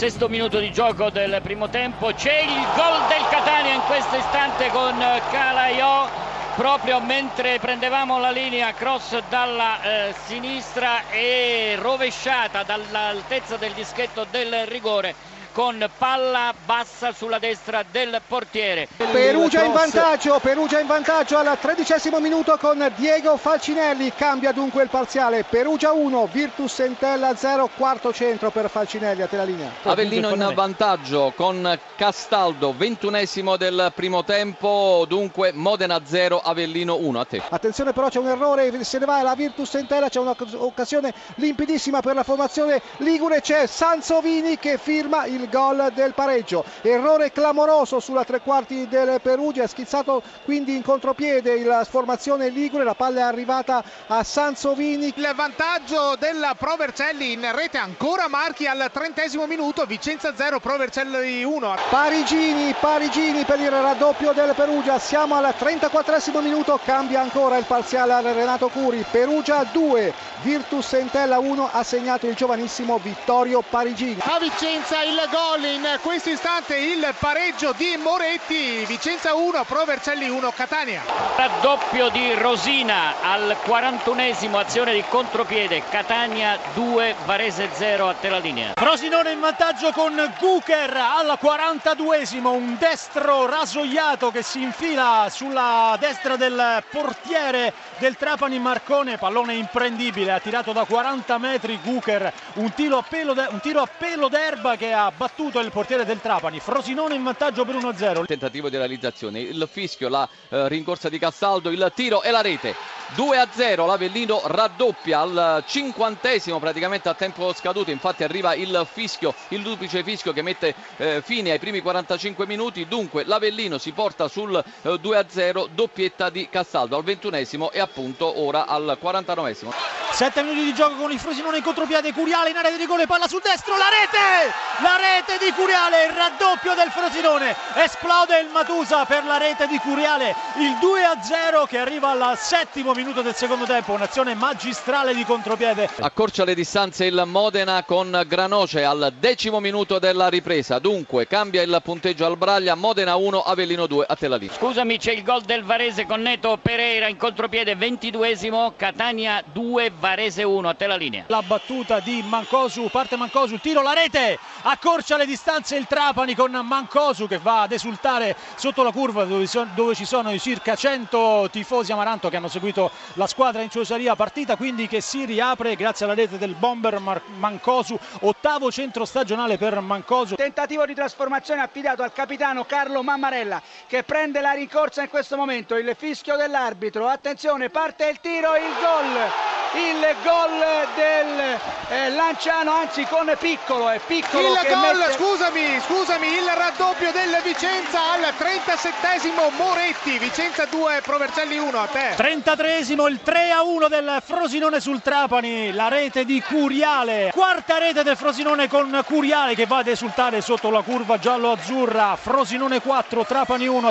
sesto minuto di gioco del primo tempo. C'è il gol del Catania in questo istante con Calaiò proprio mentre prendevamo la linea cross dalla eh, sinistra e rovesciata dall'altezza del dischetto del rigore con palla bassa sulla destra del portiere. Perugia in vantaggio, Perugia in vantaggio al tredicesimo minuto con Diego Falcinelli, cambia dunque il parziale, Perugia 1, Virtus Entella 0, quarto centro per Falcinelli, a te la linea. Avellino in vantaggio con Castaldo, ventunesimo del primo tempo, dunque Modena 0, Avellino 1, a te. Attenzione però c'è un errore, se ne va la Virtus Entella, c'è un'occasione limpidissima per la formazione Ligure, c'è Sansovini che firma il gol del pareggio. Errore clamoroso sulla tre quarti del Perugia, schizzato quindi in contropiede la formazione Ligure, la palla è arrivata a Sansovini. Il vantaggio della Pro Vercelli in rete ancora Marchi al trentesimo minuto, Vicenza 0, Pro Vercelli 1. Parigini, Parigini per il raddoppio del Perugia, siamo al 34 minuto, cambia ancora il parziale al Renato Curi, Perugia 2, Virtus Entella 1, ha segnato il giovanissimo Vittorio Parigini. A Vicenza il gol in questo istante il pareggio di Moretti Vicenza 1 Pro Vercelli 1 Catania. Raddoppio di Rosina al 41esimo azione di contropiede Catania 2 Varese 0 a te la linea Frosinone in vantaggio con Guker al 42esimo un destro rasoiato che si infila sulla destra del portiere del Trapani Marcone pallone imprendibile ha tirato da 40 metri Guker un tiro a pelo, un tiro a pelo d'erba che ha battuto il portiere del Trapani. Frosinone in vantaggio per 1-0. Tentativo di realizzazione, il fischio, la eh, rincorsa di Castaldo, il tiro e la rete. 2-0 l'Avellino raddoppia al cinquantesimo praticamente a tempo scaduto infatti arriva il fischio il duplice fischio che mette eh, fine ai primi 45 minuti dunque l'Avellino si porta sul eh, 2-0 doppietta di Castaldo al ventunesimo e appunto ora al 49esimo 7 minuti di gioco con il Frosinone in contropiede Curiale in area di rigore palla sul destro la rete la rete di Curiale il raddoppio del Frosinone. Esplode il Matusa per la rete di Curiale. Il 2-0 che arriva al settimo minuto del secondo tempo. Un'azione magistrale di contropiede. Accorcia le distanze il Modena con Granoce al decimo minuto della ripresa. Dunque cambia il punteggio al Braglia. Modena 1 Avellino 2 a Telalì scusami c'è il gol del Varese con Neto Pereira in contropiede 22esimo Catania 2 Varese 1 a te la linea la battuta di Mancosu parte Mancosu il tiro la rete accorcia le distanze il Trapani con Mancosu che va ad esultare sotto la curva dove, dove ci sono circa 100 tifosi Amaranto che hanno seguito la squadra in Ciociaria partita quindi che si riapre grazie alla rete del bomber Mancosu ottavo centro stagionale per Mancosu. Tentativo di trasformazione affidato al capitano Carlo Mammarella che prende la rincorsa in questo momento. Il fischio dell'arbitro. Attenzione parte il tiro il gol il gol del eh, Lanciano anzi con Piccolo è Piccolo il che gol mette... scusami scusami il raddoppio del Vicenza al 37esimo Moretti. Vicenza 2 Provercelli 1 a te. 33esimo il 3 a 1 del Frosinone sul Trapani la rete di Curiale. Quarta rete del Frosinone con Curiale che va ad esultare sotto la curva giallo-azzurra. Frosinone 4 Trapani 1